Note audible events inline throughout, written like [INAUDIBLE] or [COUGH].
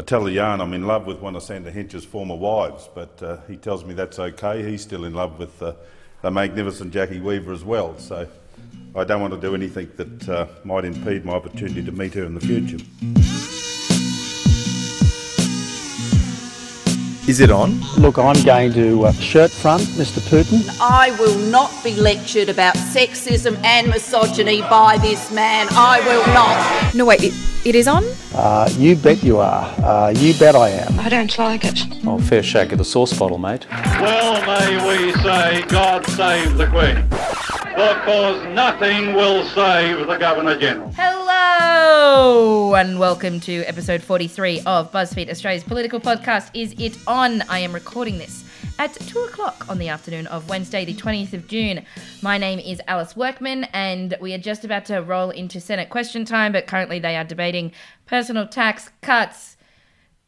I tell the yarn I'm in love with one of Senator Hinch's former wives, but uh, he tells me that's okay. He's still in love with uh, the magnificent Jacki Weaver as well, so I don't want to do anything that uh, might impede my opportunity to meet her in the future. Is it on? Look, I'm going to uh, shirt front, Mr. Putin. I will not be lectured about sexism and misogyny by this man. I will not. No, wait, it, it is on? Uh, you bet you are. Uh, you bet I am. I don't like it. Oh, fair shake of the sauce bottle, mate. Well may we say, God save the Queen. Because nothing will save the Governor General. Hello, and welcome to episode 43 of BuzzFeed Australia's political podcast, Is It On? I am recording this at 2 o'clock on the afternoon of Wednesday, the 20th of June. My name is Alice Workman, and we are just about to roll into Senate question time, but currently they are debating personal tax cuts.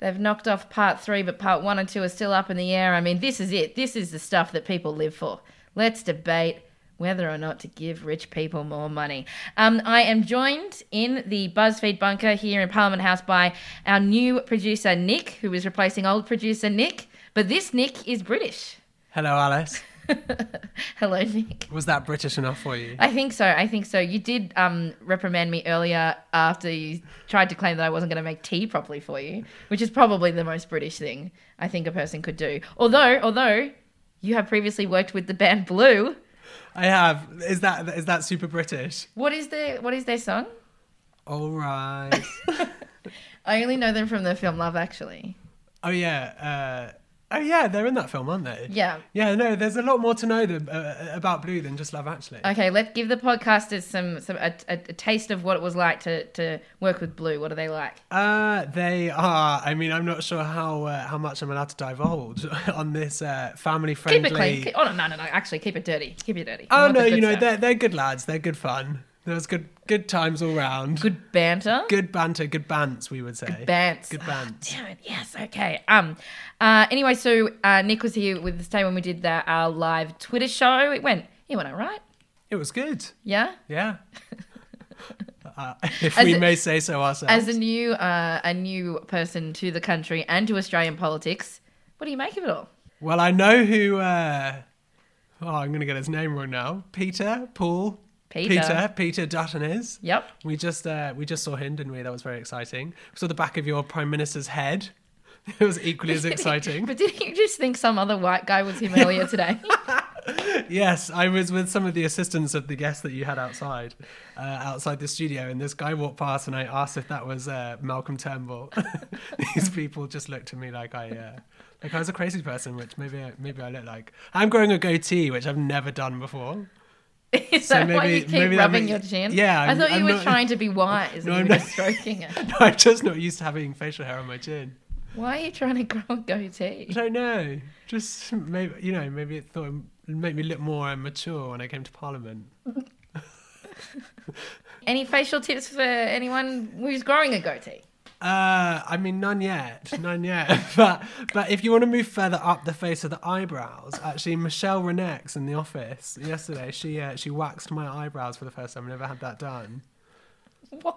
They've knocked off part three, but part one and two are still up in the air. I mean, this is it. This is the stuff that people live for. Let's debate whether or not to give rich people more money. Um, I am joined in the BuzzFeed bunker here in Parliament House by our new producer, Nick, who is replacing old producer Nick. But this Nick is British. Hello, Alice. [LAUGHS] Hello, Nick. Was that British enough for you? I think so. I think so. You did um, reprimand me earlier after you tried to claim that I wasn't going to make tea properly for you, which is probably the most British thing I think a person could do. Although, although you have previously worked with the band Blue. I have. Is that is that super British? What is their What is their song? All right. [LAUGHS] I only know them from the film Love Actually. oh yeah. Uh, oh yeah, they're in that film, aren't they? Yeah. Yeah. No, there's a lot more to know than, uh, about Blue than just Love Actually. Okay, let's give the podcasters some some a, a, a taste of what it was like to to work with Blue. What are they like? Uh, they are. I mean, I'm not sure how uh, how much I'm allowed to divulge [LAUGHS] on this uh, family friendly. Keep it clean. Keep- oh no, no, no, no! Actually, keep it dirty. Keep it dirty. Oh no, you know stuff. they're they're good lads. They're good fun. There was good good times all round. good banter. good banter. Good bants, we would say. Good Bants. Good bants. Damn it. Yes. Okay. Um. Uh. Anyway, so uh, Nick was here with us today when we did the, our live Twitter show. It went. It went all right. It was good. Yeah. Yeah. [LAUGHS] uh, [LAUGHS] if As we a- may say so ourselves. As a new uh a new person to the country and to Australian politics, what do you make of it all? well, I know who. Uh, oh, I'm going to get his name wrong now. Peter, Paul, Peter. Peter, Peter Dutton is. Yep. We just uh, we just saw him, didn't we? That was very exciting. We saw the back of your prime minister's head. [LAUGHS] It was equally as [LAUGHS] exciting. But didn't you just think some other white guy was him earlier today? [LAUGHS] Yes, I was with some of the assistants of the guests that you had outside, uh, outside the studio, and this guy walked past, and I asked if that was uh, Malcolm Turnbull. These people just looked at me like I, uh, like I was a crazy person, which maybe maybe I look like. I'm growing a goatee, which I've never done before. [LAUGHS] Is So that why maybe- you keep rubbing your chin? Yeah, I I'm- thought you I'm were not- trying to be wise No, and I'm you were not- stroking it. [LAUGHS] No, I'm just not used to having facial hair on my chin. Why are you trying to grow a goatee? I don't know. Just maybe you know, maybe it thought it'd make me look more uh, mature when I came to Parliament. [LAUGHS] Any facial tips for anyone who's growing a goatee? Uh, I mean, none yet, none yet. [LAUGHS] but but if you want to move further up the face of the eyebrows, actually, Michelle Rennex in the office yesterday, she uh, she waxed my eyebrows for the first time. I've never had that done. Why?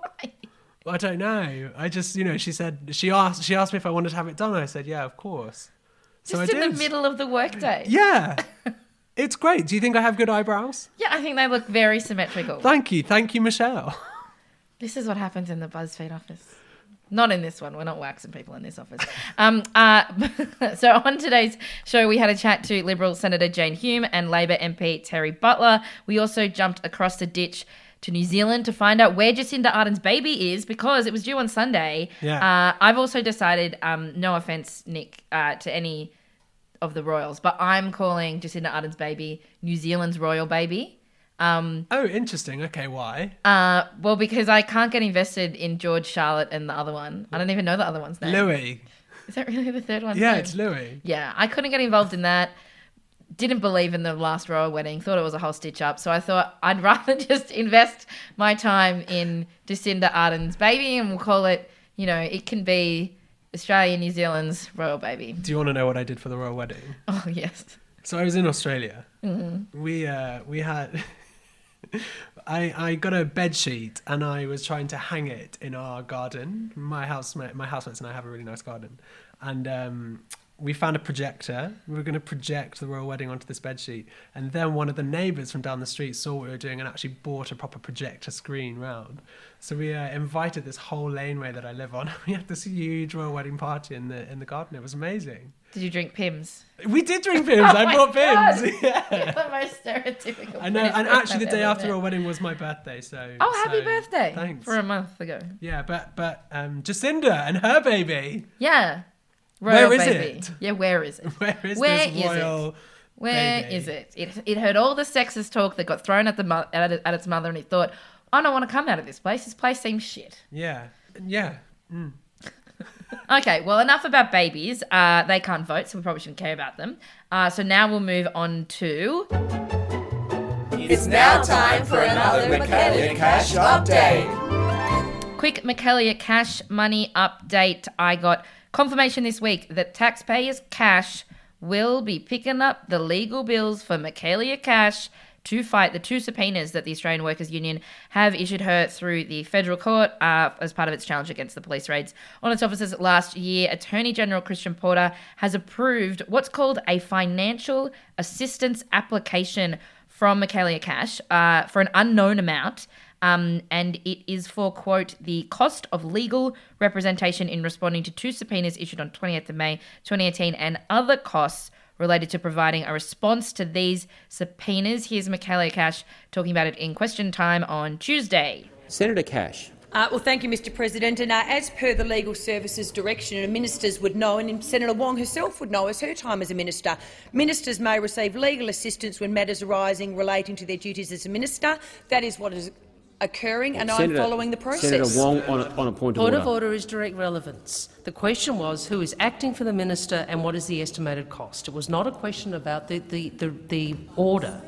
Well, I don't know. I just you know she said she asked she asked me if I wanted to have it done. I said yeah, of course. So Just I in did. the middle of the workday. Yeah, [LAUGHS] it's great. Do you think I have good eyebrows? Yeah, I think they look very symmetrical. Thank you, thank you, Michelle. This is what happens in the BuzzFeed office. Not in this one. We're not waxing people in this office. Um, uh, [LAUGHS] so on today's show, we had a chat to Liberal Senator Jane Hume and Labor MP Terri Butler. We also jumped across the ditch to New Zealand to find out where Jacinda Ardern's baby is because it was due on Sunday. Yeah. Uh, I've also decided, um, no offense, Nick, uh, to any of the royals, but I'm calling Jacinda Ardern's baby New Zealand's royal baby. Um, Oh, interesting. Okay, why? uh, well, because I can't get invested in George, Charlotte, and the other one. I don't even know the other one's name. Louis. Is that really the third one? Yeah, it's Louis. Yeah, I couldn't get involved in that. Didn't believe in the last royal wedding. Thought it was a whole stitch up. So I thought I'd [LAUGHS] rather just invest my time in Jacinda Ardern's baby, and we'll call it. You know, it can be Australia, New Zealand's royal baby. Do you want to know what I did for the royal wedding? [LAUGHS] Oh yes. So I was in Australia. Mm-hmm. We uh, we had [LAUGHS] I, I got a bed sheet and I was trying to hang it in our garden. My house, my, my housemates and I have a really nice garden, and um, we found a projector. We were going to project the royal wedding onto this bed sheet, and then one of the neighbours from down the street saw what we were doing and actually bought a proper projector screen round. So we uh, invited this whole laneway that I live on. [LAUGHS] We had this huge royal wedding party in the in the garden. It was amazing. Did you drink Pims? We did drink Pims. [LAUGHS] I Oh my bought God. Pims. [LAUGHS] Yeah. [LAUGHS] the most stereotypical. I know, and actually, the day after our wedding was my birthday. So Oh, happy so birthday! Thanks. For a month ago. Yeah, but but um, Jacinda and her baby. Yeah. Where Royal is baby. it? Yeah, where is it? Where is Where this is it? Where baby? is it? It it heard all the sexist talk that got thrown at the mo- at, at its mother, and it thought, I don't want to come out of this place. This place seems shit. Yeah, yeah. Okay, well, enough about babies. Uh, they can't vote, so we probably shouldn't care about them. Uh, so now we'll move on to. It's now time for another Michaelia Cash update. Quick Michaelia cash money update. I got confirmation this week that taxpayers' cash will be picking up the legal bills for Michaelia Cash to fight the two subpoenas that the Australian Workers Union have issued her through the federal court uh, as part of its challenge against the police raids on its officers last year. Attorney General Christian Porter has approved what's called a financial assistance application from Michaelia Cash uh, for an unknown amount. Um, and it is for, quote, the cost of legal representation in responding to two subpoenas issued on 28th of May 2018 and other costs related to providing a response to these subpoenas. Here's Michaelia Cash talking about it in question time on Tuesday. Senator Cash. Uh, well, thank you, Mr. President. And uh, as per the Legal Services direction, and ministers would know, and Senator Wong herself would know as her time as a minister, ministers may receive legal assistance when matters arising relating to their duties as a minister. That is what is occurring, and Senator, I'm following the process. Senator Wong on a, on a point of Point order. of order is direct relevance. The question was who is acting for the minister and what is the estimated cost. It was not a question about the, the, the, the order.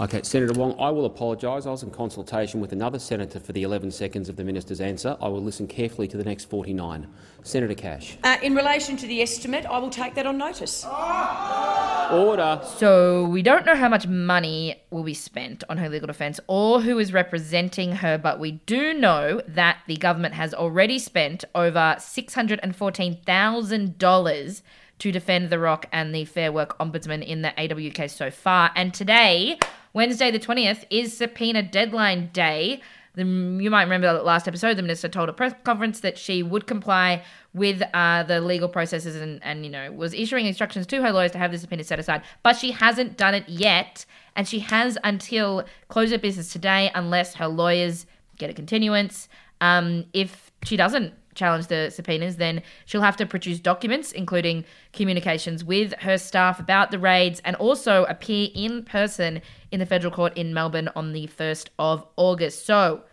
Okay, Senator Wong, I will apologise. I was in consultation with another senator for the 11 seconds of the minister's answer. I will listen carefully to the next 49. Senator Cash. Uh, in relation to the estimate, I will take that on notice. Order. So we don't know how much money will be spent on her legal defence or who is representing her, but we do know that the government has already spent over $614,000 to defend The ROC and the Fair Work Ombudsman in the AW case so far. And today, Wednesday the 20th, is subpoena deadline day. The, you might remember that last episode, the minister told a press conference that she would comply with uh, the legal processes and, and, you know, was issuing instructions to her lawyers to have the subpoena set aside. But she hasn't done it yet, and she has until close of business today unless her lawyers get a continuance. Um, if she doesn't challenge the subpoenas, then she'll have to produce documents, including communications with her staff about the raids, and also appear in person in the federal court in Melbourne on the 1st of August. So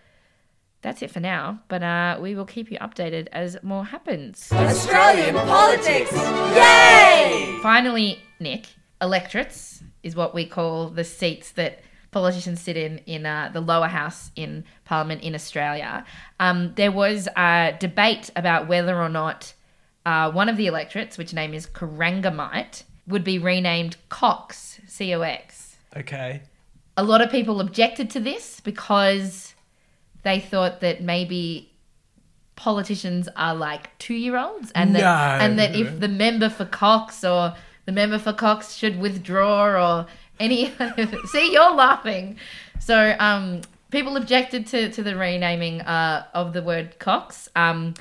that's it for now, but uh, we will keep you updated as more happens. Australian politics! Yay! Finally, Nick, electorates is what we call the seats that politicians sit in in uh, the lower house in Parliament in Australia. Um, there was a debate about whether or not uh, one of the electorates, which name is Corangamite, would be renamed Cox, C O X. Okay. A lot of people objected to this because they thought that maybe politicians are like two year olds and that No. and that if the member for Cox or the member for Cox should withdraw or any [LAUGHS] see you're laughing. So um people objected to, to the renaming uh, of the word Cox. Um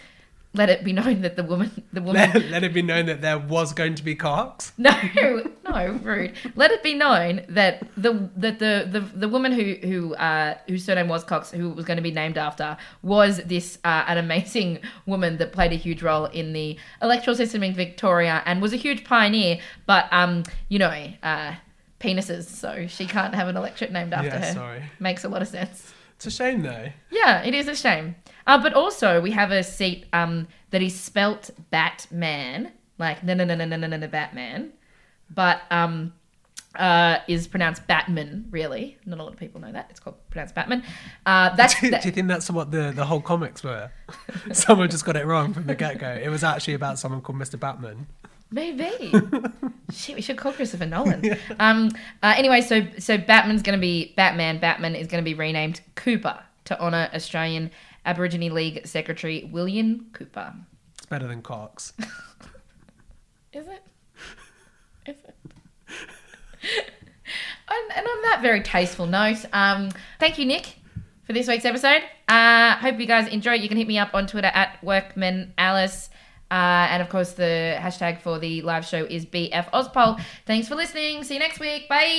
let it be known that the woman the woman Let, [LAUGHS] let it be known that there was going to be Cox. no, [LAUGHS] no, rude. Let it be known that the that the the, the woman who who uh, whose surname was Cox, who was going to be named after, was this uh, an amazing woman that played a huge role in the electoral system in Victoria and was a huge pioneer. But um, you know, uh, penises, so she can't have an electorate named after yeah, her. Sorry. Makes a lot of sense. It's a shame, though. Yeah, it is a shame. Uh, but also, we have a seat um, that is spelt Batman, like no, no, no, no, no, no, no, Batman, but um, uh, is pronounced Batman. Really, not a lot of people know that. It's called pronounced Batman. Uh, that's. do, do you think that's what the the whole comics were? [LAUGHS] someone just got it wrong from the get go. It was actually about someone called Mister Batman. Maybe. [LAUGHS] Shit, we should call Christopher Nolan. [LAUGHS] Um. Uh, anyway, so so Batman's going to be Batman. Batman is going to be renamed Cooper to honour Australian Aborigine League Secretary William Cooper. It's better than Cox. [LAUGHS] Is it? Is it? and, and on that very tasteful note, um, thank you, Nick, for this week's episode. Uh, hope you guys enjoyed. You can hit me up on Twitter at WorkmanAlice. Uh, and of course, the hashtag for the live show is BF Ozpol. Thanks for listening. See you next week. Bye.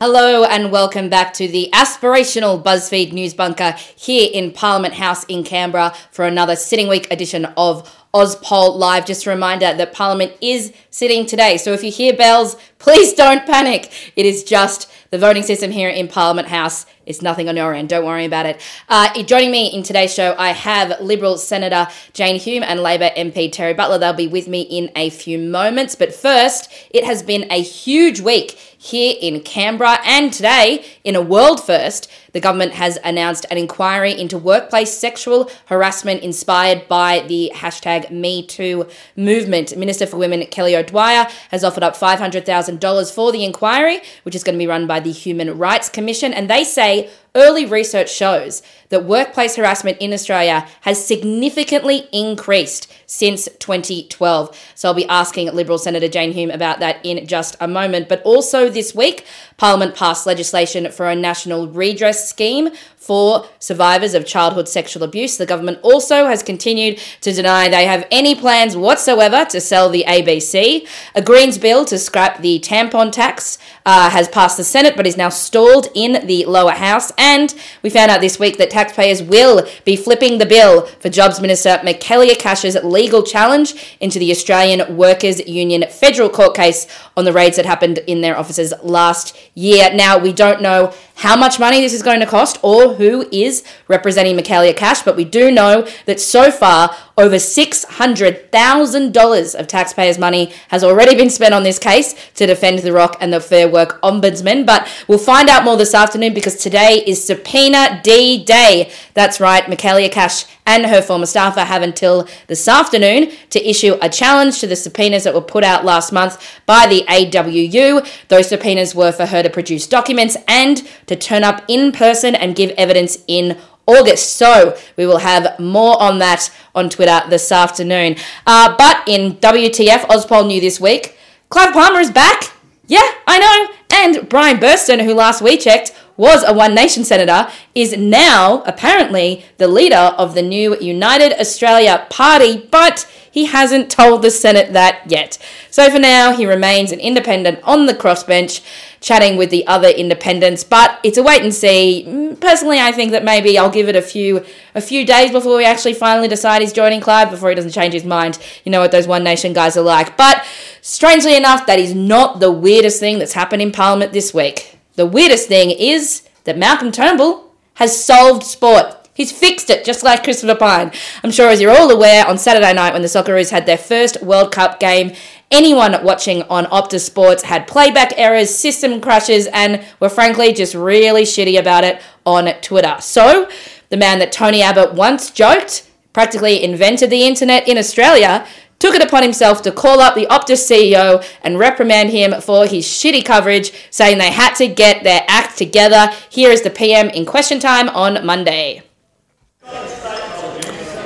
Hello and welcome back to the aspirational BuzzFeed News Bunker here in Parliament House in Canberra for another sitting week edition of Ozpol Live. Just a reminder that Parliament is sitting today, so if you hear bells, please don't panic. It is just the voting system here in Parliament House. It's nothing on your end. Don't worry about it. Uh, joining me in today's show, I have Liberal Senator Jane Hume and Labor MP Terri Butler. They'll be with me in a few moments. But first, it has been a huge week here in Canberra. And today, in a world first, the government has announced an inquiry into workplace sexual harassment inspired by the hashtag MeToo movement. Minister for Women Kelly O'Dwyer has offered up $500,000 for the inquiry, which is going to be run by the Human Rights Commission. And they say early research shows that workplace harassment in Australia has significantly increased since 2012. So I'll be asking Liberal Senator Jane Hume about that in just a moment. But also this week, Parliament passed legislation for a national redress scheme for survivors of childhood sexual abuse. The government also has continued to deny they have any plans whatsoever to sell the ABC. A Greens bill to scrap the tampon tax uh, has passed the Senate but is now stalled in the lower house. And we found out this week that taxpayers will be flipping the bill for Jobs Minister Michaelia Cash's legal challenge into the Australian Workers Union federal court case on the raids that happened in their offices last year. Now, we don't know how much money this is going to cost or who is representing Michaelia Cash, but we do know that so far over $600,000 of taxpayers' money has already been spent on this case to defend The ROC and the Fair Work Ombudsman. But we'll find out more this afternoon because today is Subpoena D Day. That's right, Michaelia Cash and her former staffer have until this afternoon to issue a challenge to the subpoenas that were put out last month by the AWU. Those subpoenas were for her to produce documents and to turn up in person and give evidence in August. So we will have more on that on Twitter this afternoon. Uh, but in WTF, Ozpol New this week, Clive Palmer is back. Yeah, I know. And Brian Burston, who last we checked was a One Nation senator, is now apparently the leader of the new United Australia Party, but he hasn't told the Senate that yet. So for now, he remains an independent on the crossbench, chatting with the other independents. But it's a wait and see. Mm, Personally, I think that maybe I'll give it a few a few days before we actually finally decide he's joining Clive, before he doesn't change his mind. You know what those One Nation guys are like. But strangely enough, that is not the weirdest thing that's happened in Parliament this week. The weirdest thing is that Malcolm Turnbull has solved sport. He's fixed it, just like Christopher Pyne. I'm sure, as you're all aware, on Saturday night when the Socceroos had their first World Cup game, anyone watching on Optus Sports had playback errors, system crashes, and were frankly just really shitty about it on Twitter. So, the man that Tony Abbott once joked practically invented the internet in Australia took it upon himself to call up the Optus CEO and reprimand him for his shitty coverage, saying they had to get their act together. Here is the PM in question time on Monday.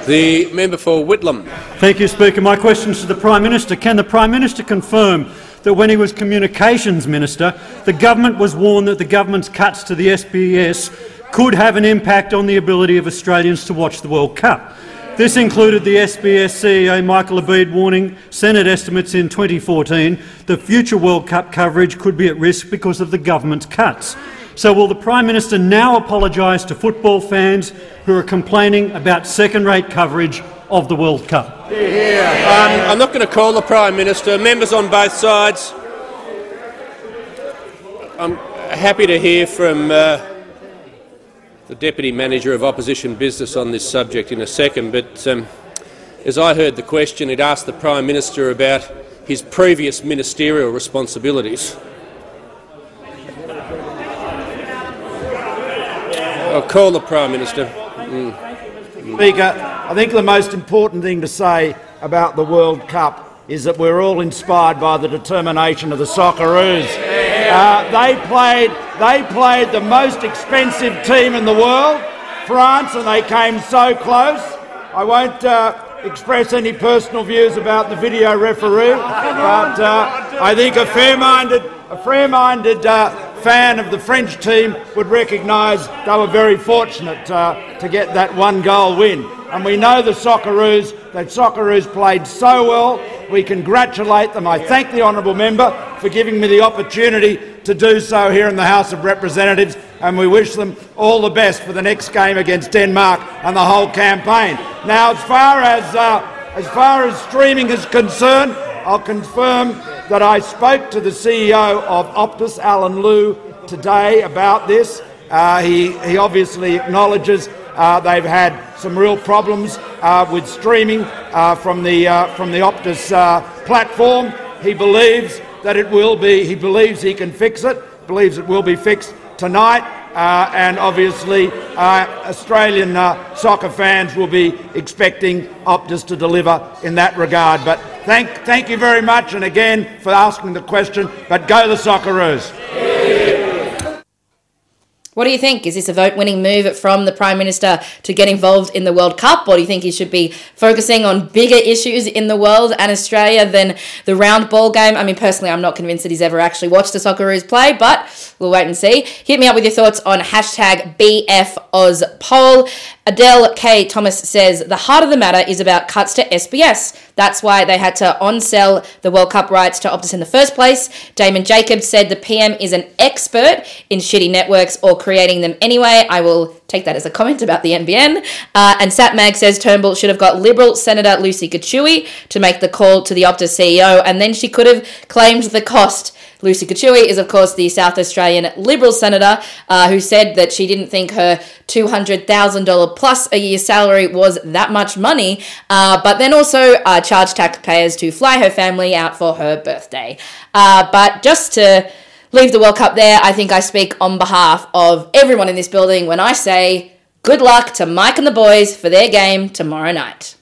The member for Whitlam. Thank you, Speaker. My question is to the Prime Minister. Can the Prime Minister confirm that when he was Communications Minister, the government was warned that the government's cuts to the SBS could have an impact on the ability of Australians to watch the World Cup? This included the SBS CEO Michael Ebeid warning Senate estimates in 2014 that future World Cup coverage could be at risk because of the government's cuts. So will the Prime Minister now apologise to football fans who are complaining about second-rate coverage of the World Cup? Um, I'm not going to call the Prime Minister. Members on both sides. I'm happy to hear from uh, the Deputy Manager of Opposition Business on this subject in a second, but um, as I heard the question, it asked the Prime Minister about his previous ministerial responsibilities. I'll call the Prime Minister. Mm. Speaker, I think the most important thing to say about the World Cup is that we're all inspired by the determination of the Socceroos. Uh, they played, they played the most expensive team in the world, France, and they came so close. I won't uh, express any personal views about the video referee, but uh, I think a fair-minded, a fair-minded uh, fan of the French team would recognise they were very fortunate uh, to get that one-goal win. And we know the Socceroos, that Socceroos played so well. We congratulate them. I thank the honourable member for giving me the opportunity to do so here in the House of Representatives, and we wish them all the best for the next game against Denmark and the whole campaign. Now, as far as uh, as far as streaming is concerned, I'll confirm that I spoke to the CEO of Optus, Allen Lew, today about this. Uh, he, he obviously acknowledges uh, they've had some real problems uh, with streaming uh, from the uh, from the Optus uh, platform. He believes that it will be. He believes he can fix it. Believes it will be fixed tonight. Uh, and obviously, Australian soccer fans will be expecting Optus to deliver in that regard. But thank, thank you very much, and again for asking the question. But go the Socceroos. What do you think? Is this a vote winning move from the Prime Minister to get involved in the World Cup? Or do you think he should be focusing on bigger issues in the world and Australia than the round ball game? I mean, personally, I'm not convinced that he's ever actually watched the Socceroos play, but we'll wait and see. Hit me up with your thoughts on hashtag BFOzPol. Adele K. Thomas says the heart of the matter is about cuts to SBS. That's why they had to on sell the World Cup rights to Optus in the first place. Damon Jacobs said the PM is an expert in shitty networks or creating them anyway. I will take that as a comment about the NBN. Uh, and Satmag says Turnbull should have got Liberal Senator Lucy Gichuhi to make the call to the Optus CEO, and then she could have claimed the cost. Lucy Gichuhi is, of course, the South Australian Liberal senator uh, who said that she didn't think her $200,000 plus a year salary was that much money, uh, but then also uh, charged taxpayers to fly her family out for her birthday. Uh, but just to leave the World Cup there, I think I speak on behalf of everyone in this building when I say good luck to Mike and the boys for their game tomorrow night.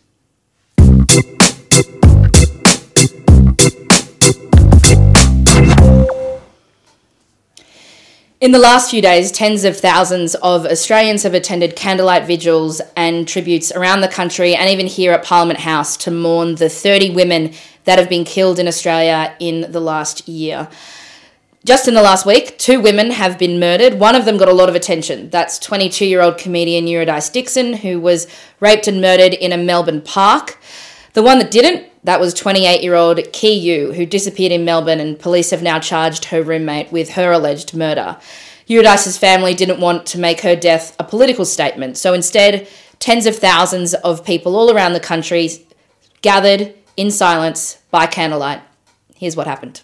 In the last few days, tens of thousands of Australians have attended candlelight vigils and tributes around the country and even here at Parliament House to mourn the 30 women that have been killed in Australia in the last year. Just in the last week, two women have been murdered. One of them got a lot of attention. That's 22 year old comedian Eurydice Dixon, who was raped and murdered in a Melbourne park. The one that didn't, that was 28 year old Ki Yu, who disappeared in Melbourne, and police have now charged her roommate with her alleged murder. Eurydice's family didn't want to make her death a political statement, so instead, tens of thousands of people all around the country gathered in silence by candlelight. Here's what happened.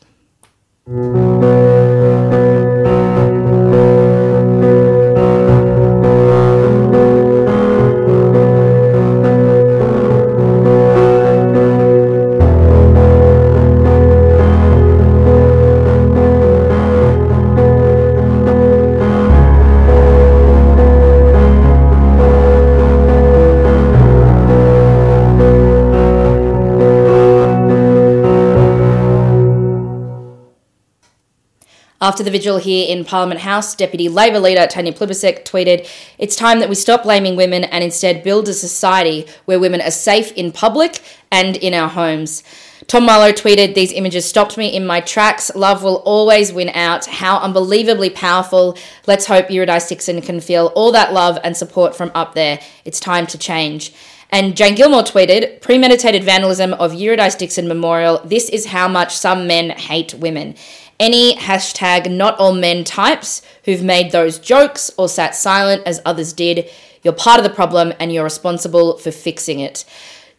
After the vigil here in Parliament House, Deputy Labor leader Tanya Plibersek tweeted, It's time that we stop blaming women and instead build a society where women are safe in public and in our homes. Tom Marlow tweeted, These images stopped me in my tracks. Love will always win out. How unbelievably powerful. Let's hope Eurydice Dixon can feel all that love and support from up there. It's time to change. And Jane Gilmore tweeted, premeditated vandalism of Eurydice Dixon Memorial. This is how much some men hate women any hashtag not all men types who've made those jokes or sat silent as others did. You're part of the problem and you're responsible for fixing it.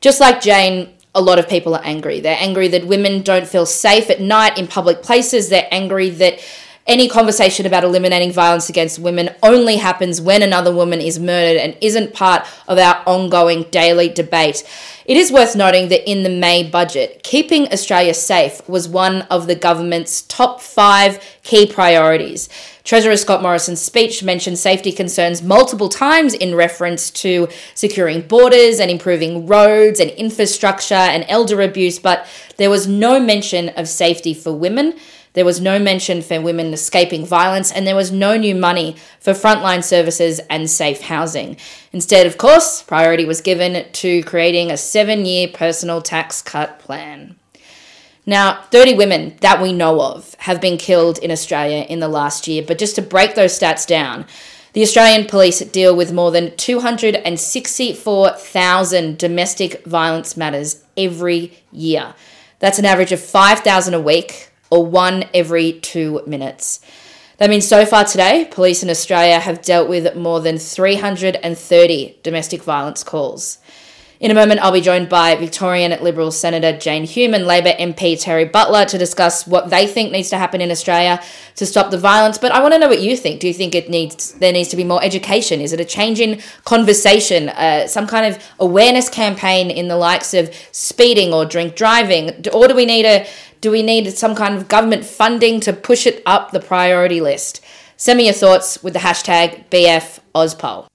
Just like Jane, a lot of people are angry. They're angry that women don't feel safe at night in public places. They're angry that any conversation about eliminating violence against women only happens when another woman is murdered and isn't part of our ongoing daily debate. It is worth noting that in the May budget, keeping Australia safe was one of the government's top five key priorities. Treasurer Scott Morrison's speech mentioned safety concerns multiple times in reference to securing borders and improving roads and infrastructure and elder abuse, but there was no mention of safety for women. There was no mention for women escaping violence, and there was no new money for frontline services and safe housing. Instead, of course, priority was given to creating a seven year personal tax cut plan. Now, 30 women that we know of have been killed in Australia in the last year, but just to break those stats down, the Australian police deal with more than 264,000 domestic violence matters every year. That's an average of 5,000 a week or one every two minutes. That means so far today, police in Australia have dealt with more than 330 domestic violence calls. In a moment, I'll be joined by Victorian Liberal Senator Jane Hume and Labor MP Terri Butler to discuss what they think needs to happen in Australia to stop the violence. But I want to know what you think. Do you think it needs there needs to be more education? Is it a change in conversation, uh, some kind of awareness campaign in the likes of speeding or drink driving, or do we need a do we need some kind of government funding to push it up the priority list? Send me your thoughts with the hashtag BFOzpol.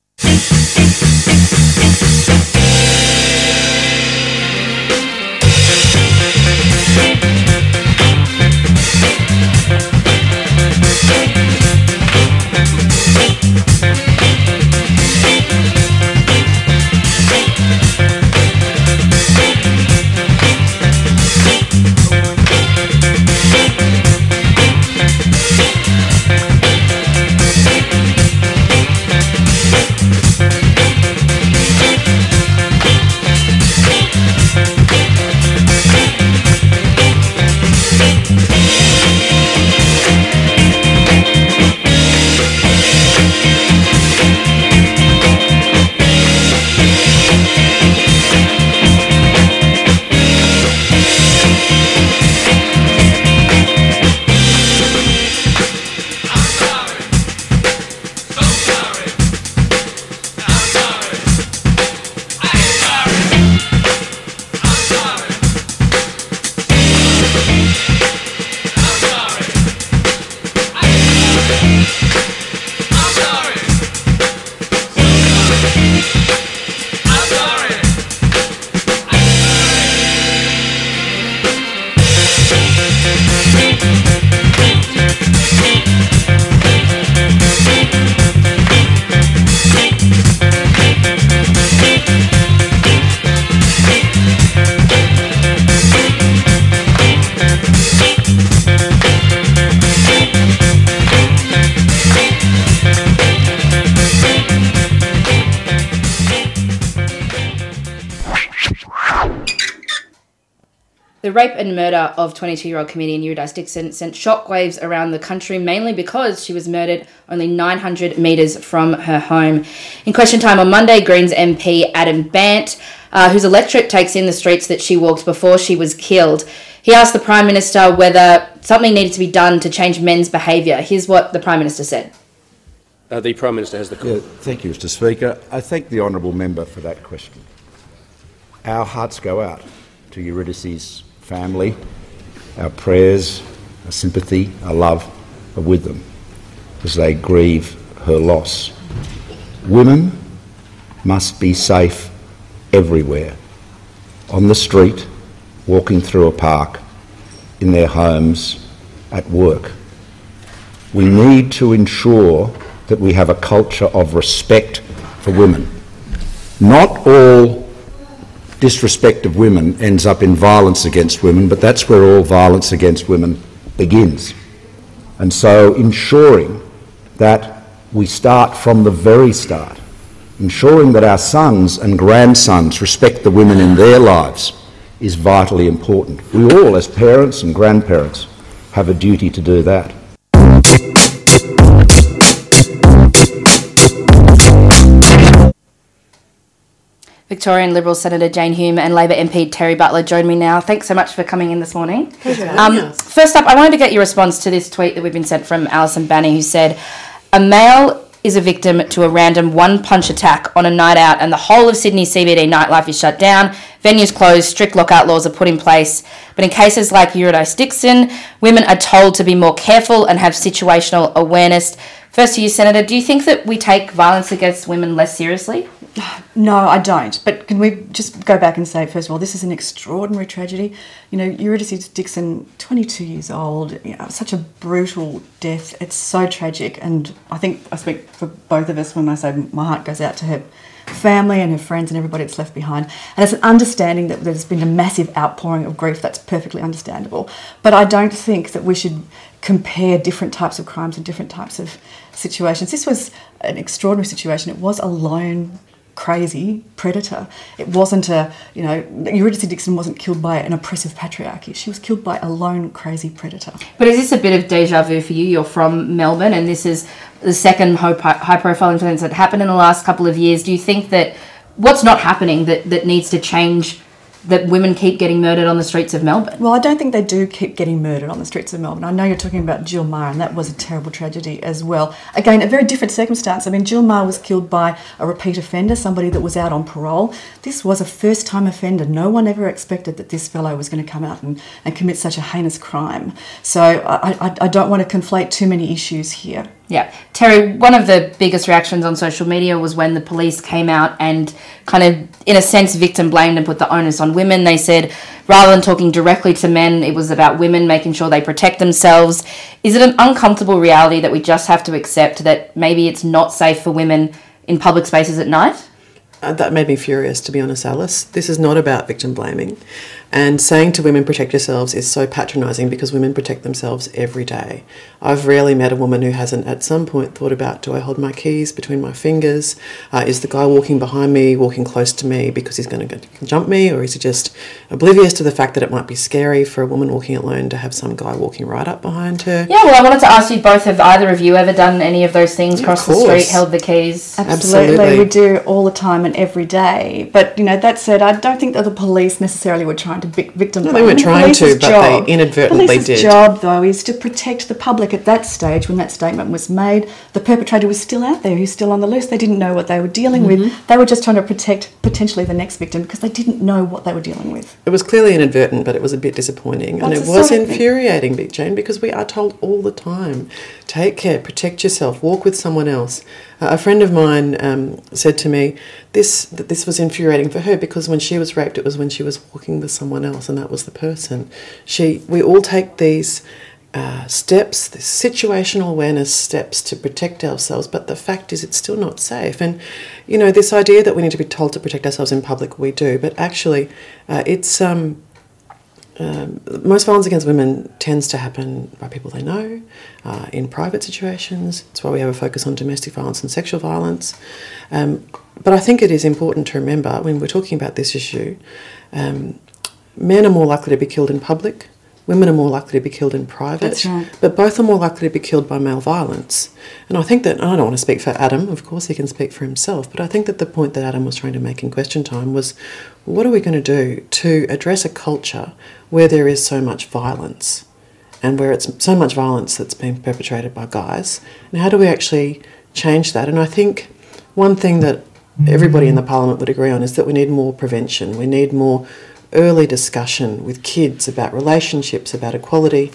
The rape and murder of 22 year old comedian Eurydice Dixon sent shockwaves around the country, mainly because she was murdered only 900 metres from her home. In question time on Monday, Greens MP Adam Bandt, uh, whose electorate takes in the streets that she walked before she was killed, he asked the Prime Minister whether something needed to be done to change men's behaviour. Here's what the Prime Minister said. Uh, the Prime Minister has the call. Yeah, thank you, Mr Speaker. I thank the honourable member for that question. Our hearts go out to Eurydice's family. Our prayers, our sympathy, our love are with them as they grieve her loss. Women must be safe everywhere on the street, walking through a park, in their homes, at work. We need to ensure that we have a culture of respect for women. Not all disrespect of women ends up in violence against women, but that's where all violence against women begins. And so ensuring that we start from the very start, ensuring that our sons and grandsons respect the women in their lives is vitally important. We all, as parents and grandparents, have a duty to do that. Victorian Liberal Senator Jane Hume and Labor MP Terri Butler join me now. Thanks so much for coming in this morning. Pleasure. Um, first up, I wanted to get your response to this tweet that we've been sent from Alison Banny, who said, "A male is a victim to a random one-punch attack on a night out, and the whole of Sydney CBD nightlife is shut down. Venues closed. Strict lockout laws are put in place. But in cases like Eurydice Dixon, women are told to be more careful and have situational awareness." First to you, Senator. Do you think that we take violence against women less seriously? [SIGHS] No, I don't. But can we just go back and say, first of all, this is an extraordinary tragedy. You know, Eurydice Dixon, 22 years old, you know, such a brutal death. It's so tragic. And I think I speak for both of us when I say my heart goes out to her family and her friends and everybody that's left behind. And it's an understanding that there's been a massive outpouring of grief. That's perfectly understandable. But I don't think that we should compare different types of crimes and different types of situations. This was an extraordinary situation. It was a lone crazy predator. It wasn't a, you know, Eurydice Dixon wasn't killed by an oppressive patriarchy. She was killed by a lone crazy predator. But is this a bit of deja vu for you? You're from Melbourne, and this is the second high profile incident that happened in the last couple of years. Do you think that what's not happening that, that needs to change? That women keep getting murdered on the streets of Melbourne. Well, I don't think they do keep getting murdered on the streets of Melbourne. I know you're talking about Jill Meagher, and that was a terrible tragedy as well. Again, a very different circumstance. I mean, Jill Meagher was killed by a repeat offender, somebody that was out on parole. This was a first time offender. No one ever expected that this fellow was going to come out and, and commit such a heinous crime. So I, I, I don't want to conflate too many issues here. Yeah. Terry, one of the biggest reactions on social media was when the police came out and kind of, in a sense, victim blamed and put the onus on women. They said rather than talking directly to men, it was about women making sure they protect themselves. Is it an uncomfortable reality that we just have to accept that maybe it's not safe for women in public spaces at night? Uh, that made me furious, to be honest, Alice. This is not about victim blaming. And saying to women, protect yourselves, is so patronising because women protect themselves every day. I've rarely met a woman who hasn't at some point thought about do I hold my keys between my fingers? Uh, is the guy walking behind me walking close to me because he's going to jump me? Or is he just oblivious to the fact that it might be scary for a woman walking alone to have some guy walking right up behind her? Yeah, well, I wanted to ask you both have either of you ever done any of those things, yeah, crossed the street, held the keys? Absolutely. Absolutely. We do all the time and every day. But, you know, that said, I don't think that the police necessarily were trying to victim no, they weren't trying to, but job, they inadvertently police's did. job, though, is to protect the public. At that stage, when that statement was made, the perpetrator was still out there. He's still on the loose. They didn't know what they were dealing mm-hmm. with. They were just trying to protect potentially the next victim because they didn't know what they were dealing with. It was clearly inadvertent, but it was a bit disappointing, That's and it was infuriating, Big Jane, because we are told all the time: take care, protect yourself, walk with someone else. Uh, a friend of mine um, said to me, "This that this was infuriating for her because when she was raped, it was when she was walking with someone else, and that was the person." She, we all take these uh, steps, the situational awareness steps to protect ourselves, but the fact is it's still not safe. And, you know, this idea that we need to be told to protect ourselves in public, we do, but actually uh, it's. Um, um, most violence against women tends to happen by people they know, uh, in private situations. That's why we have a focus on domestic violence and sexual violence. Um, but I think it is important to remember when we're talking about this issue, um, men are more likely to be killed in public women are more likely to be killed in private, right. but both are more likely to be killed by male violence. And I think that, I don't want to speak for Adam, of course he can speak for himself, but I think that the point that Adam was trying to make in question time was what are we going to do to address a culture where there is so much violence and where it's so much violence that's being perpetrated by guys? And how do we actually change that? And I think one thing that everybody in the parliament would agree on is that we need more prevention, we need more early discussion with kids about relationships, about equality.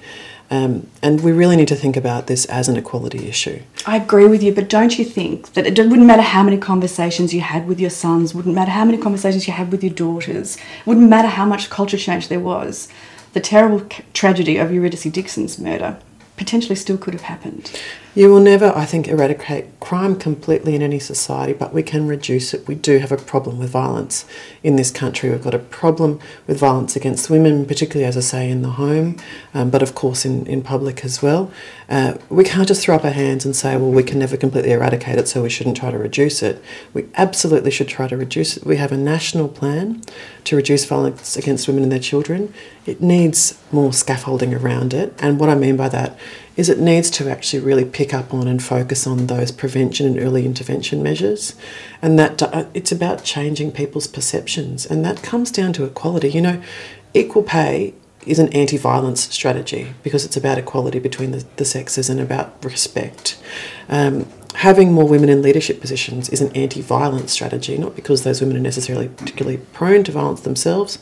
Um, and we really need to think about this as an equality issue. I agree with you, but don't you think that it wouldn't matter how many conversations you had with your sons, wouldn't matter how many conversations you had with your daughters, wouldn't matter how much culture change there was, the terrible tragedy of Eurydice Dixon's murder potentially still could have happened. You will never, I think, eradicate crime completely in any society, but we can reduce it. We do have a problem with violence in this country. We've got a problem with violence against women, particularly, as I say, in the home, um, but of course in, in public as well. Uh, we can't just throw up our hands and say, well, we can never completely eradicate it, so we shouldn't try to reduce it. We absolutely should try to reduce it. We have a national plan to reduce violence against women and their children. It needs more scaffolding around it, and what I mean by that is it needs to actually really pick up on and focus on those prevention and early intervention measures, and that uh, it's about changing people's perceptions, and that comes down to equality. You know, equal pay is an anti-violence strategy because it's about equality between the, the sexes and about respect. Um, having more women in leadership positions is an anti-violence strategy, not because those women are necessarily particularly prone to violence themselves,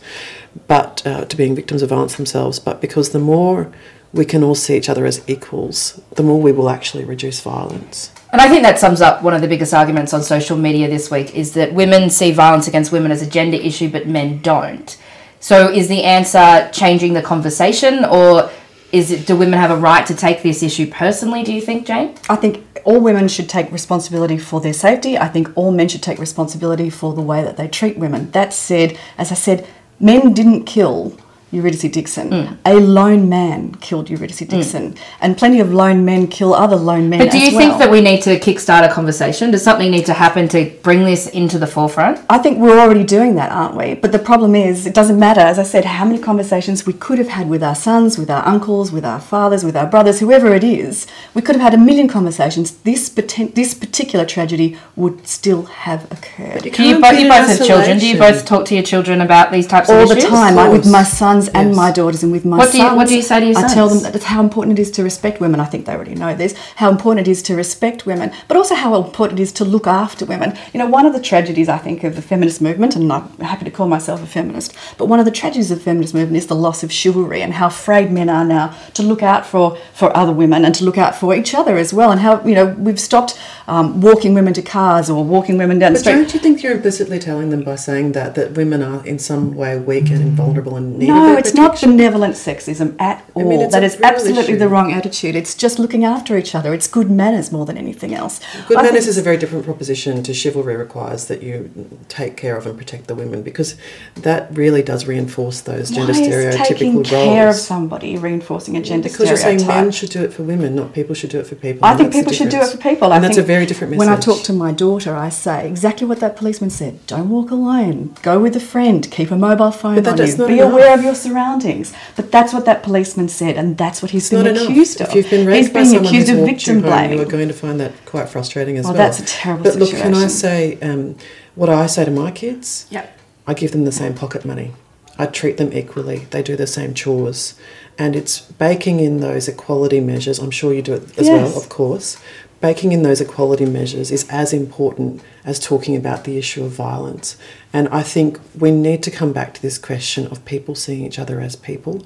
but uh, to being victims of violence themselves, but because the more we can all see each other as equals, the more we will actually reduce violence. And I think that sums up one of the biggest arguments on social media this week is that women see violence against women as a gender issue, but men don't. So is the answer changing the conversation, or is it do women have a right to take this issue personally? Do you think, Jane? I think all women should take responsibility for their safety. I think all men should take responsibility for the way that they treat women. That said, as I said, men didn't kill Eurydice Dixon. Mm. A lone man killed Eurydice Dixon, and plenty of lone men kill other lone men. But do as you think that we need to kickstart a conversation? Does something need to happen to bring this into the forefront? I think we're already doing that, aren't we? But the problem is, it doesn't matter, as I said, how many conversations we could have had with our sons, with our uncles, with our fathers, with our brothers, whoever it is. We could have had a million conversations. This, poten- this particular tragedy would still have occurred. Do you, bo- you both have children. Do you both talk to your children about these types all of the time, like with my sons and Yes. my daughters, and with my What do you- sons. what do you say to your I tell them sons? that how important it is to respect women. I think they already know this. How important it is to respect women, but also how important it is to look after women. You know, one of the tragedies I think of the feminist movement, and I'm happy to call myself a feminist, but one of the tragedies of the feminist movement is the loss of chivalry and how afraid men are now to look out for for other women and to look out for each other as well, and how you know we've stopped um, walking women to cars or walking women down the But street. don't you think you're implicitly telling them by saying that that women are in some way weak and vulnerable and need of No, it's not benevolent sexism at I all. mean, it's that is absolutely issue. the wrong attitude. It's just looking after each other. It's good manners more than anything else. Good I manners is a very different proposition to chivalry requires that you take care of and protect the women because that really does reinforce those gender Why is stereotypical taking roles. care of somebody reinforcing a gender because you're saying men should do it for women, not people should do it for people. I think people should do it for people. And that's a very different message. When I talk to my daughter, I say exactly what that policeman said: "Don't walk alone. Go with a friend. Keep a mobile phone But that- on you. not Be enough. aware of your surroundings." But that's what that policeman said, and that's what he's It's been not enough. accused of. If you've been raised he's by being someone accused who's of victim blaming. you are going to find that quite frustrating as Well, well. that's a terrible But look, can I say um, what I say to my kids? Yep. I give them the same pocket money. I treat them equally. They do the same chores. And it's baking in those equality measures. I'm sure you do it as Yes. well, of course. Baking in those equality measures is as important as talking about the issue of violence. And I think we need to come back to this question of people seeing each other as people.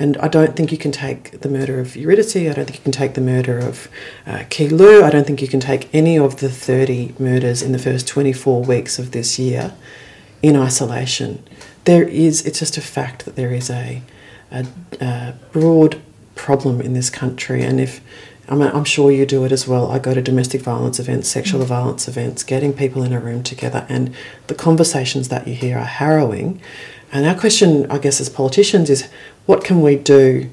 And I don't think you can take the murder of Eurydice, I don't think you can take the murder of uh, Kilu, I don't think you can take any of the 30 murders in the first 24 weeks of this year in isolation. There is, it's just a fact that there is a, a, a broad problem in this country. And if, I mean, I'm sure you do it as well. I go to domestic violence events, sexual mm. violence events, getting people in a room together, and the conversations that you hear are harrowing. And our question, I guess, as politicians is what can we do,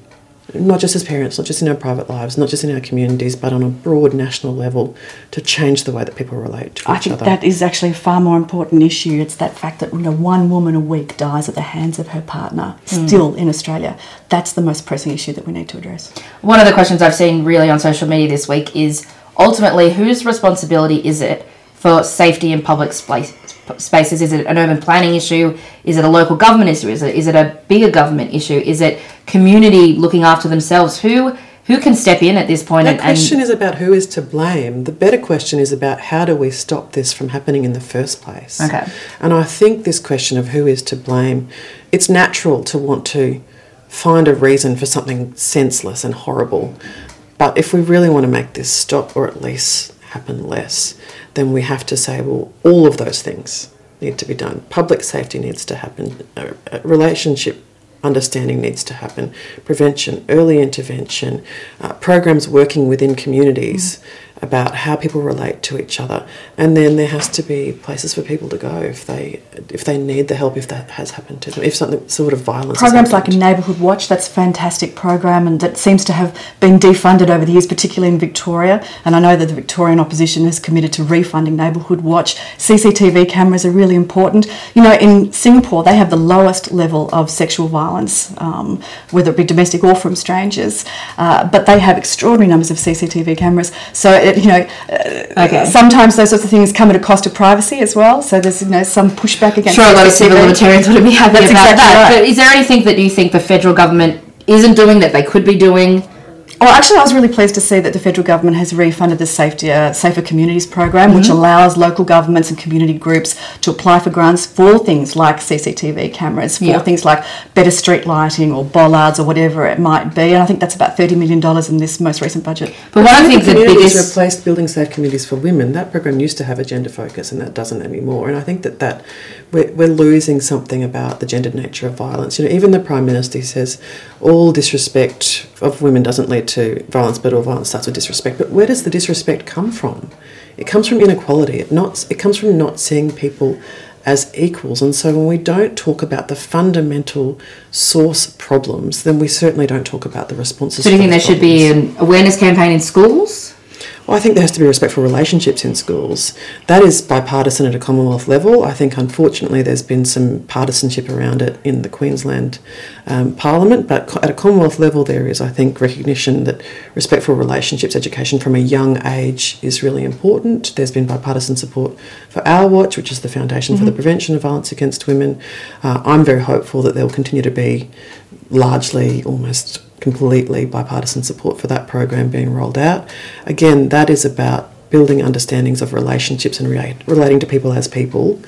not just as parents, not just in our private lives, not just in our communities, but on a broad national level to change the way that people relate to I each think that is actually a far more important issue. It's that fact that you know one woman a week dies at the hands of her partner. Mm. Still in Australia, that's the most pressing issue that we need to address. One of the questions I've seen really on social media this week is ultimately whose responsibility is it for safety in public space, spaces? Is it an urban planning issue? Is it a local government issue? Is it is it a bigger government issue? Is it community looking after themselves? Who who can step in at this point? The and, question and is about who is to blame. The better question is about how do we stop this from happening in the first place. Okay. And I think this question of who is to blame, it's natural to want to find a reason for something senseless and horrible. But if we really want to make this stop or at least happen less, then we have to say, well, all of those things need to be done. Public safety needs to happen. Relationship understanding needs to happen. Prevention, early intervention, uh, programs working within communities, about how people relate to each other, and then there has to be places for people to go if they if they need the help if that has happened to them, if something sort of violence. Programs like a Neighbourhood Watch, that's a fantastic program and that seems to have been defunded over the years, particularly in Victoria. And I know that the Victorian opposition has committed to refunding Neighbourhood Watch. CCTV cameras are really important. You know, in Singapore, they have the lowest level of sexual violence, um, whether it be domestic or from strangers, uh, but they have extraordinary numbers of CCTV cameras. So, it, you know, uh, Okay. sometimes those sorts of things come at a cost of privacy as well. So there's, you know, some pushback against sure a lot of civil libertarians wouldn't be happy That's about exactly that. right. But is there anything that you think the federal government isn't doing that they could be doing? Well, actually, I was really pleased to see that the federal government has refunded the Safety, uh, Safer Communities program, which Mhm. allows local governments and community groups to apply for grants for things like CCTV cameras, for Yeah. things like better street lighting or bollards or whatever it might be. And I think that's about $30 million in this most recent budget. But what I think the communities biggest replaced building safe communities for women. That program used to have a gender focus, and that doesn't anymore. And I think that that we're, we're losing something about the gendered nature of violence. You know, even the prime minister says all disrespect of women doesn't lead to violence, but all violence starts with disrespect. But where does the disrespect come from? It comes from inequality. It not. It comes from not seeing people as equals. And so when we don't talk about the fundamental source problems, then we certainly don't talk about the responses. So do you think there those should be an awareness campaign in schools? Well, I think there has to be respectful relationships in schools. That is bipartisan at a Commonwealth level. I think, unfortunately, there's been some partisanship around it in the Queensland um, Parliament, but at a Commonwealth level, there is, I think, recognition that respectful relationships education from a young age is really important. There's been bipartisan support for Our Watch, which is the Foundation for the Mhm. Prevention of Violence Against Women. Uh, I'm very hopeful that there will continue to be largely, almost completely bipartisan support for that program being rolled out. Again, that is about building understandings of relationships and relating to people as people.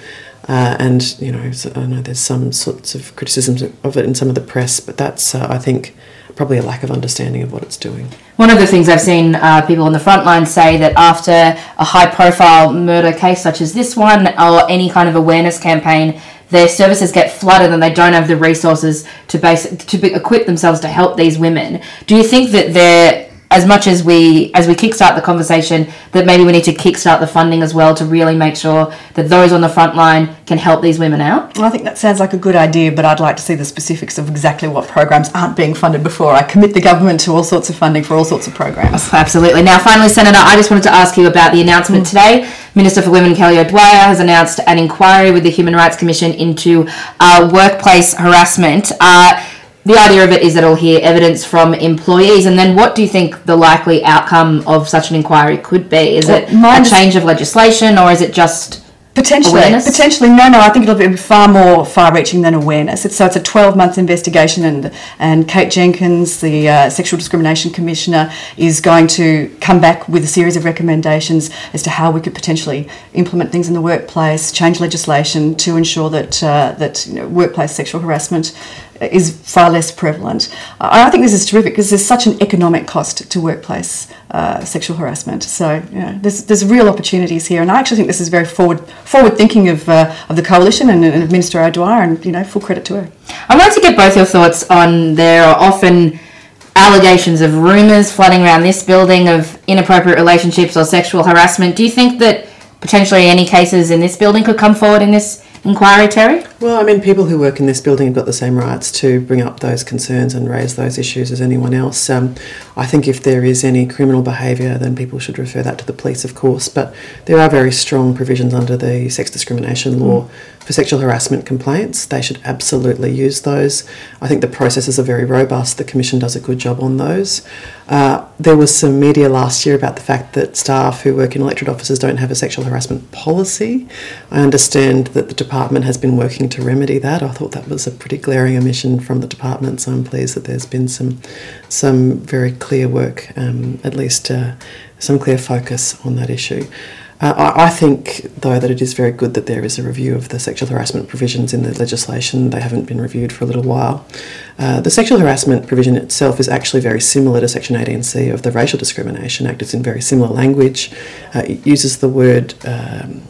Uh, and you know, so I know there's some sorts of criticisms of it in some of the press, but that's uh, I think probably a lack of understanding of what it's doing. One of the things I've seen uh, people on the front line say that after a high profile murder case such as this one or any kind of awareness campaign, their services get flooded and they don't have the resources to base to be, equip themselves to help these women. Do you think that they're as much as we as we kickstart the conversation that maybe we need to kickstart the funding as well to really make sure that those on the front line can help these women out? Well, I think that sounds like a good idea, but I'd like to see the specifics of exactly what programs aren't being funded before I commit the government to all sorts of funding for all sorts of programs. Absolutely. Now, finally, Senator, I just wanted to ask you about the announcement mm. today. Minister for Women Kelly O'Dwyer has announced an inquiry with the Human Rights Commission into uh, workplace harassment. Uh, the idea of it is that it'll hear evidence from employees, and then what do you think the likely outcome of such an inquiry could be? Is it Well, my a change of legislation, or is it just Potentially, awareness? potentially, no, no. I think it'll be far more far-reaching than awareness. It's, so it's a 12-month investigation, and and Kate Jenkins, the uh, Sexual Discrimination Commissioner, is going to come back with a series of recommendations as to how we could potentially implement things in the workplace, change legislation to ensure that uh, that you know, workplace sexual harassment is far less prevalent. I think this is terrific because there's such an economic cost to workplace uh, sexual harassment. So there's there's real opportunities here, and I actually think this is very forward forward thinking of uh, of the coalition and, and Minister O'Dwyer, and you know, full credit to her. I wanted to get both your thoughts on there are often allegations of rumours flooding around this building of inappropriate relationships or sexual harassment. Do you think that potentially any cases in this building could come forward in this inquiry, Terri? Well, I mean, people who work in this building have got the same rights to bring up those concerns and raise those issues as anyone else. Um, I think if there is any criminal behaviour, then people should refer that to the police, of course. But there are very strong provisions under the sex discrimination law for sexual harassment complaints. They should absolutely use those. I think the processes are very robust. The Commission does a good job on those. Uh, there was some media last year about the fact that staff who work in electorate offices don't have a sexual harassment policy. I understand that the department has been working to remedy that. I thought that was a pretty glaring omission from the department, so I'm pleased that there's been some some very clear work, um, at least uh, some clear focus on that issue. Uh, I, I think, though, that it is very good that there is a review of the sexual harassment provisions in the legislation. They haven't been reviewed for a little while. Uh, the sexual harassment provision itself is actually very similar to Section 18C of the Racial Discrimination Act. It's in very similar language. Uh, it uses the word um,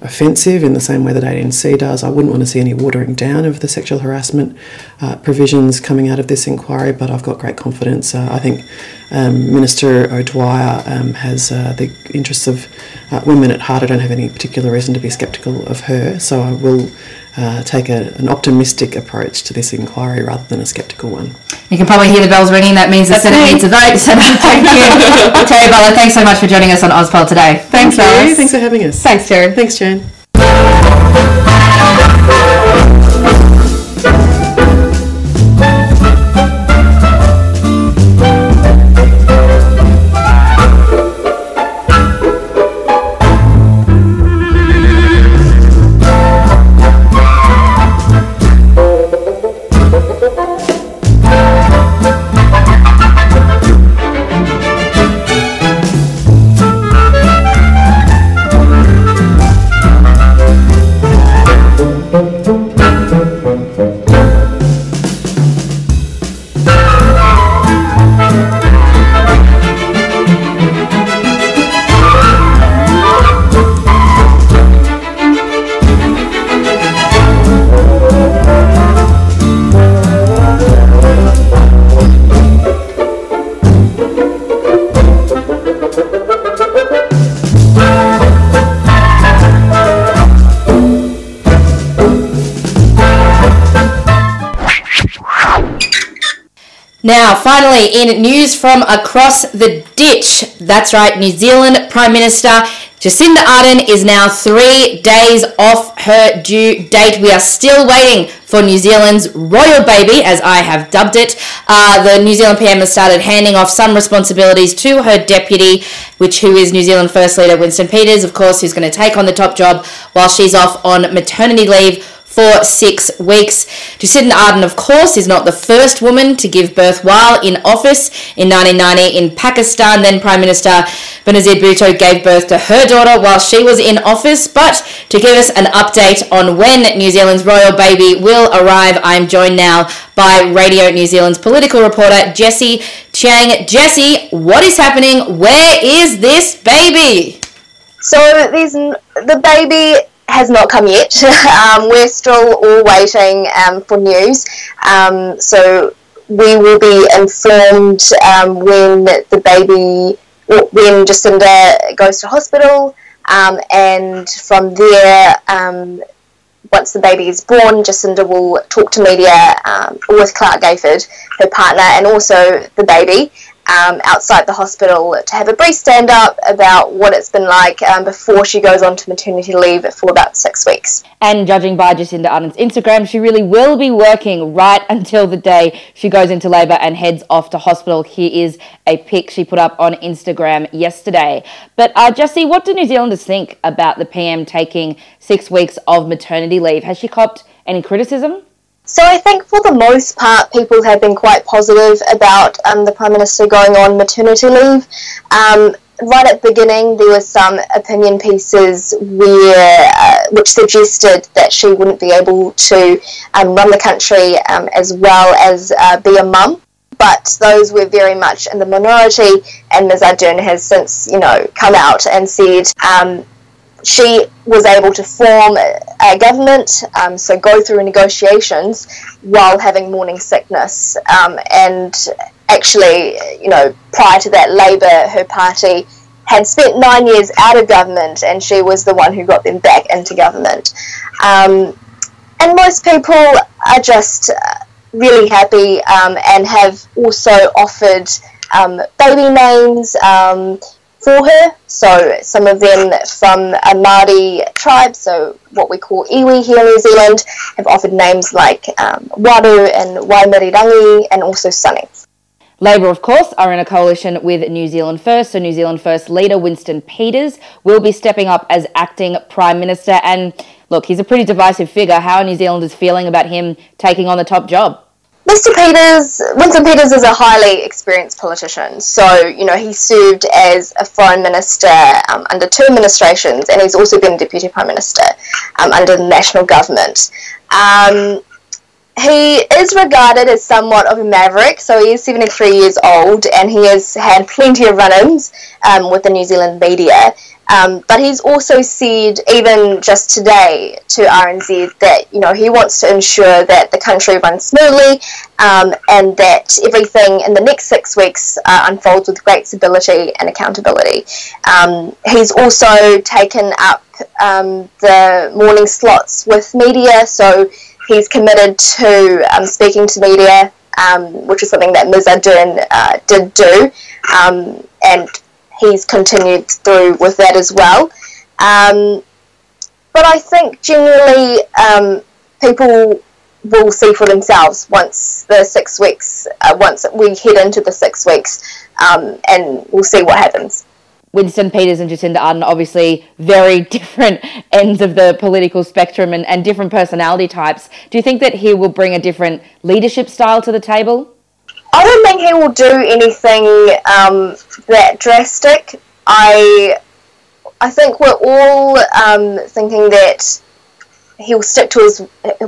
offensive in the same way that 18C does. I wouldn't want to see any watering down of the sexual harassment uh, provisions coming out of this inquiry, but I've got great confidence. Uh, I think um, Minister O'Dwyer um, has uh, the interests of uh, women at heart. I don't have any particular reason to be sceptical of her, so I will uh, take a, an optimistic approach to this inquiry rather than a sceptical one. You can probably hear the bells ringing. That means the That's Senate me. needs a vote. So [LAUGHS] thank you, [LAUGHS] Terri Butler. Thanks so much for joining us on Ozpol today. Thanks, Terri. Thanks for having us. Thanks, Terri. Thanks, Jane. Finally, in news from across the ditch, that's right, New Zealand Prime Minister Jacinda Ardern is now three days off her due date. We are still waiting for New Zealand's royal baby, as I have dubbed it. Uh, the New Zealand PM has started handing off some responsibilities to her deputy, which who is New Zealand First Leader Winston Peters, of course, who's going to take on the top job while she's off on maternity leave for six weeks. Jacinda Ardern, of course, is not the first woman to give birth while in office. In 1990 in Pakistan, then Prime Minister Benazir Bhutto gave birth to her daughter while she was in office. But to give us an update on when New Zealand's royal baby will arrive, I'm joined now by Radio New Zealand's political reporter Jessie Chiang. Jessie, what is happening? Where is this baby? So there's the baby has not come yet. [LAUGHS] um, we're still all waiting um, for news. Um, so we will be informed um, when the baby, when Jacinda goes to hospital, um, and from there. Um, once the baby is born, Jacinda will talk to media with Clark Gayford, her partner, and also the baby um, outside the hospital to have a brief stand up about what it's been like um, before she goes on to maternity leave for about six weeks. And judging by Jacinda Ardern's Instagram, she really will be working right [LAUGHS] until the day she goes into labour and heads off to hospital. Here is a pic she put up on Instagram yesterday. But uh, Jessie, what do New Zealanders think about the PM taking six weeks of maternity leave? Has she copped any criticism? So I think for the most part, people have been quite positive about um, the Prime Minister going on maternity leave. Um, right at the beginning, there were some opinion pieces where uh, which suggested that she wouldn't be able to um, run the country um, as well as uh, be a mum. But those were very much in the minority, and Ms Ardern has since, you know, come out and said um, she was able to form a, government, um, so go through negotiations while having morning sickness. Um, and actually, you know, prior to that, Labour, her party, had spent nine years out of government, and she was the one who got them back into government. Um, and most people are just uh, really happy um, and have also offered um, baby names um, for her. So some of them from a Māori tribe, so what we call iwi here in New Zealand, have offered names like um, Waru and Waimirirangi and also Sunny. Labour, of course, are in a coalition with New Zealand First, so New Zealand First leader Winston Peters will be stepping up as acting Prime Minister. And look, he's a pretty divisive figure. How are New Zealanders feeling about him taking on the top job? Mr. Peters, Winston Peters is a highly experienced politician. So, you know, he served as a foreign minister um, under two administrations, and he's also been deputy prime minister um, under the national government. Um, he is regarded as somewhat of a maverick. So he is 73 years old, and he has had plenty of run-ins um, with the New Zealand media. Um, but he's also said, even just today, to RNZ that you know he wants to ensure that the country runs smoothly um, and that everything in the next six weeks uh, unfolds with great stability and accountability. Um, he's also taken up um, the morning slots with media, so he's committed to um, speaking to media, um, which is something that Ms. Ardern uh, did do, and he's continued through with that as well. Um, but I think generally um, people will see for themselves once the six weeks, uh, once we head into the six weeks, um, and we'll see what happens. Winston Peters and Jacinda Ardern, obviously very [LAUGHS] different ends of the political spectrum and, and different personality types. Do you think that he will bring a different leadership style to the table? I don't think he will do anything um, that drastic. I I think we're all um, thinking that he'll stick to his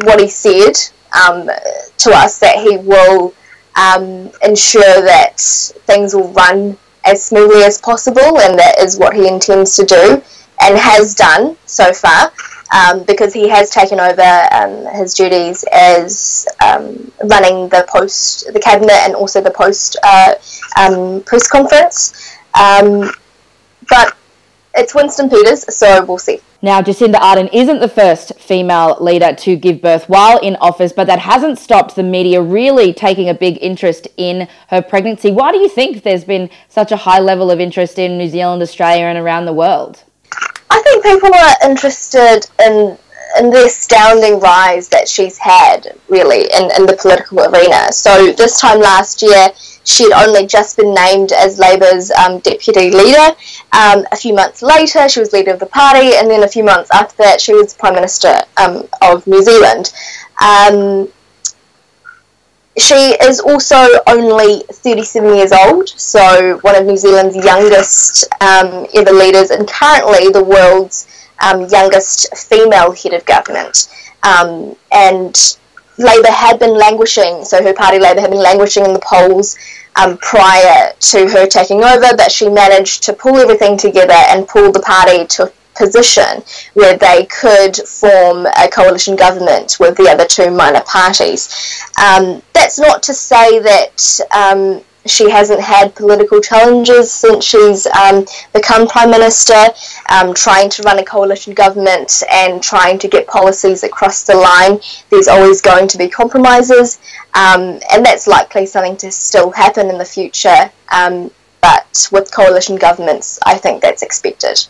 what he said um, to us that he will um, ensure that things will run as smoothly as possible, and that is what he intends to do and has done so far um, because he has taken over um, his duties as um, running the post, the cabinet, and also the post uh, um, press conference. Um, but it's Winston Peters, so we'll see. Now, Jacinda Ardern isn't the first female leader to give birth while in office, but that hasn't stopped the media really taking a big interest in her pregnancy. Why do you think there's been such a high level of interest in New Zealand, Australia, and around the world? I think people are interested in in the astounding rise that she's had, really, in, in the political arena. So this time last year, she'd only just been named as Labour's um, deputy leader. Um, a few months later, she was leader of the party, and then a few months after that, she was Prime Minister um, of New Zealand. She is also only 37 years old, so one of New Zealand's youngest um, ever leaders, and currently the world's um, youngest female head of government. Um, and Labour had been languishing, so her party Labour had been languishing in the polls um, prior to her taking over, but she managed to pull everything together and pull the party to position where they could form a coalition government with the other two minor parties. Um, that's not to say that um, she hasn't had political challenges since she's um, become prime minister, um, trying to run a coalition government and trying to get policies across the line. There's always going to be compromises, um, and that's likely something to still happen in the future. Um, but with coalition governments, I think that's expected.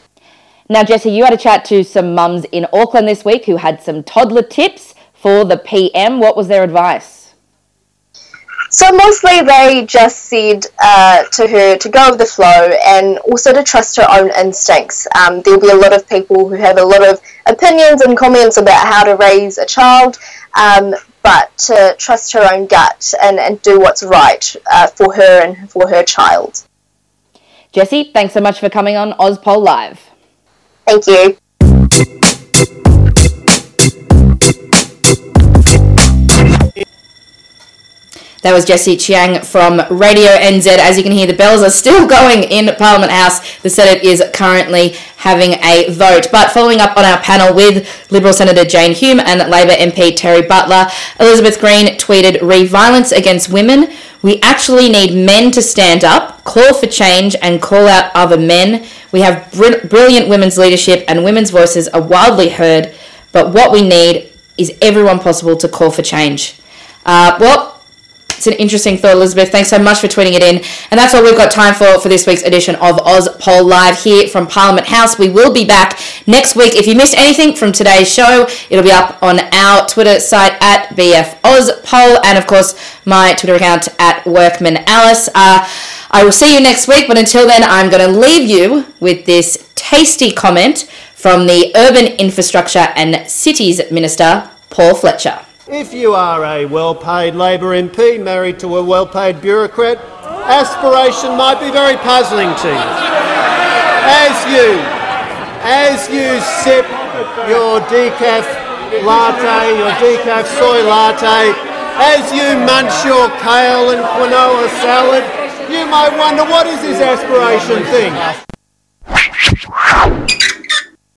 Now, Jessie, you had a chat to some mums in Auckland this week who had some toddler tips for the PM. What was their advice? So mostly they just said uh, to her to go with the flow and also to trust her own instincts. Um, there'll be a lot of people who have a lot of opinions and comments about how to raise a child, um, but to trust her own gut and, and do what's right uh, for her and for her child. Jessie, thanks so much for coming on Ozpol Live. Thank you. That was Jessie Chiang from Radio NZ. As you can hear, the bells are still [LAUGHS] going in Parliament House. The Senate is currently having a vote. But following up on our panel with Liberal Senator Jane Hume and Labor MP Terri Butler, Elizabeth Green tweeted, Re violence against women. We actually need men to stand up, call for change, and call out other men. We have br- brilliant women's leadership, and women's voices are wildly heard. But what we need is everyone possible to call for change. Uh, well, it's an interesting thought, Elizabeth. Thanks so much for tweeting it in. And that's all we've got time for for this week's edition of Oz Poll Live here from Parliament House. We will be back next week. If you missed anything from today's show, it'll be up on our Twitter site at BF Oz Poll and, of course, my Twitter account at Workman Alice. Uh, I will see you next week, but until then, I'm going to leave you with this tasty comment from the Urban Infrastructure and Cities Minister, Paul Fletcher. If you are a well paid Labor MP married to a well paid bureaucrat, aspiration might be very puzzling to you. As you, as you sip your decaf latte, your decaf soy latte, as you munch your kale and quinoa salad, you might wonder what is this aspiration thing?